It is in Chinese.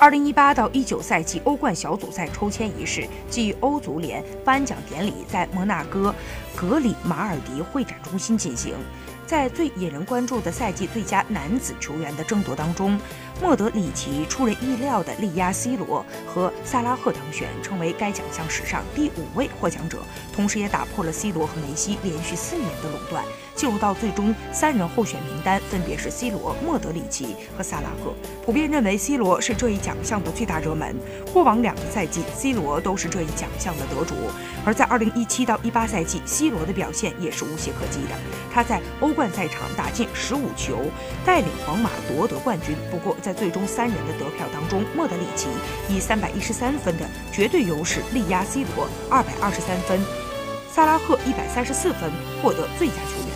二零一八到一九赛季欧冠小组赛抽签仪式暨欧足联颁奖典礼在摩纳哥格里马尔迪会展中心进行。在最引人关注的赛季最佳男子球员的争夺当中，莫德里奇出人意料的力压 C 罗和萨拉赫当选，成为该奖项史上第五位获奖者，同时也打破了 C 罗和梅西连续四年的垄断。进入到最终三人候选名单分别是 C 罗、莫德里奇和萨拉赫。普遍认为 C 罗是这一奖项的最大热门。过往两个赛季，C 罗都是这一奖项的得主。而在2017到18赛季，C 罗的表现也是无懈可击的。他在欧冠冠赛场打进十五球，带领皇马夺得冠军。不过，在最终三人的得票当中，莫德里奇以三百一十三分的绝对优势力压 C 罗二百二十三分，萨拉赫一百三十四分获得最佳球员。